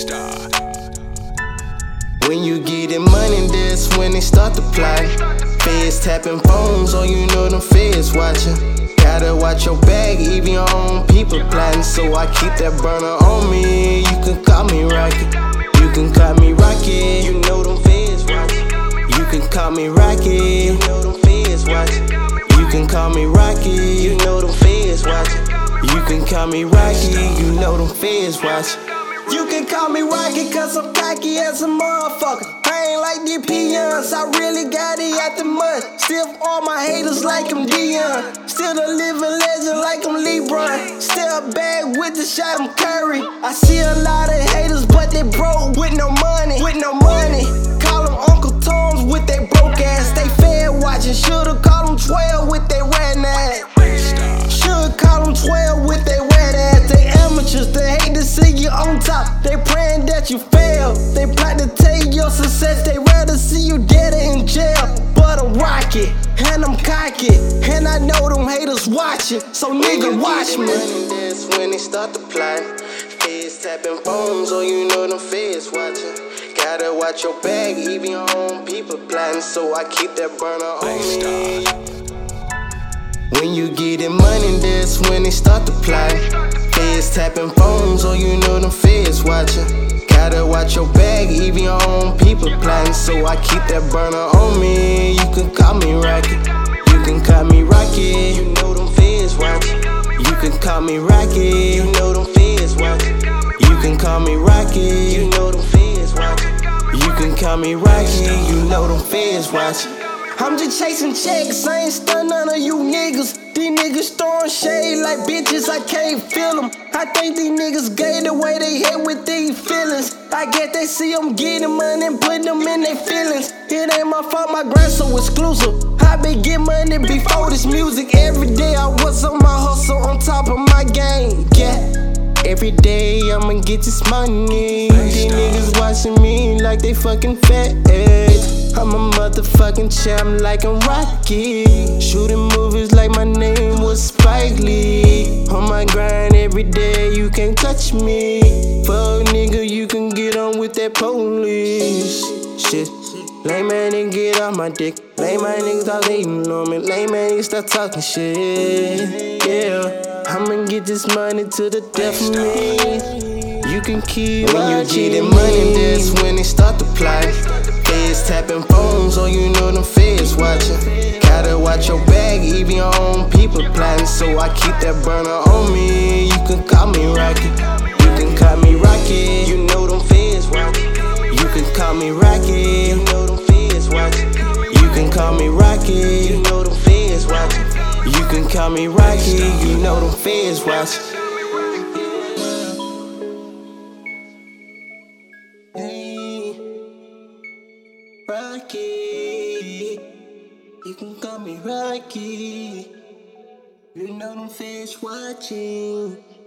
star. When you getting money, that's when they start to play. Feds tapping phones, oh you know them feds watching. Gotta watch your bag, even your own people plotting. So I keep that burner on me. You can call me Rocky. You can call me Rocky. You know them feds watching. You can call me Rocky. You know them feds watching. You can call me Rocky. You know them feds watching. You can call me Rocky, you know them feds watch. You can call me Rocky cause I'm cocky as a motherfucker. I ain't like the peons, I really got it out the mud. Still all my haters like I'm Dion. Still a living legend like I'm LeBron. Still bad with the shot, I'm Curry. I see a lot of haters, but they broke with no money. With no money. Call them Uncle Toms with their broke ass. They fed watching. Should've called them 12 with their red ass. Should call them 12 with their red ass. They amateurs, they on top. They praying that you fail. They plan to take your success. They rather see you dead or in jail. But I'm rocket, and I'm cocky, and I know them haters watching. So nigga, watch me. That's when they start to plot. Feds tapping phones, oh you know them feds watching. Gotta watch your bag, even your own people plotting. So I keep that burner on me. When you getting money, that's when they start to plot. Feds tapping phones, oh you know them feds watching. Gotta watch your bag, even your own people plotting. So I keep that burner on me. You can call me Rocket. You can call me Rocket. You know them feds watching. You can call me Rocket. You know them feds watching. You can call me Rocket. You know them feds watching. You can call me. You know them feds watching. I'm just chasing checks, I ain't stun none of you niggas. These niggas throwing shade like bitches, I can't feel them. I think these niggas gay the way they hit with these feelings. I get they see them getting money and put them in their feelings. It ain't my fault, my grind so exclusive. I been getting money before this music. Every day I was on my hustle on top of my game. Yeah. Every day I'ma get this money. These niggas watching me like they fucking fat. I'm a motherfucking champ like I'm Rocky. Shooting movies like my name was Spike Lee. On my grind every day, you can't touch me. Fuck nigga, you can get on with that police. Shit. Lame man nigga get off my dick. Lame man niggas stop hating on me. Lame man niggas stop talking shit. Yeah, I'ma get this money to the death of me. You can keep when you get getting money, that's when they start to plot. Feds tapping phones, oh you know them feds watching. Gotta watch your bag, even your own people plotting. So I keep that burner on me. You can call me Rocket. You can call me Rocket. You know them feds watching. You can call me Rocket. You know them feds watching. You can call me Rocket. You know them feds watching. You can call me Rocket. You know them feds watching. Rocky. You can call me Rocky. You know them fish watching.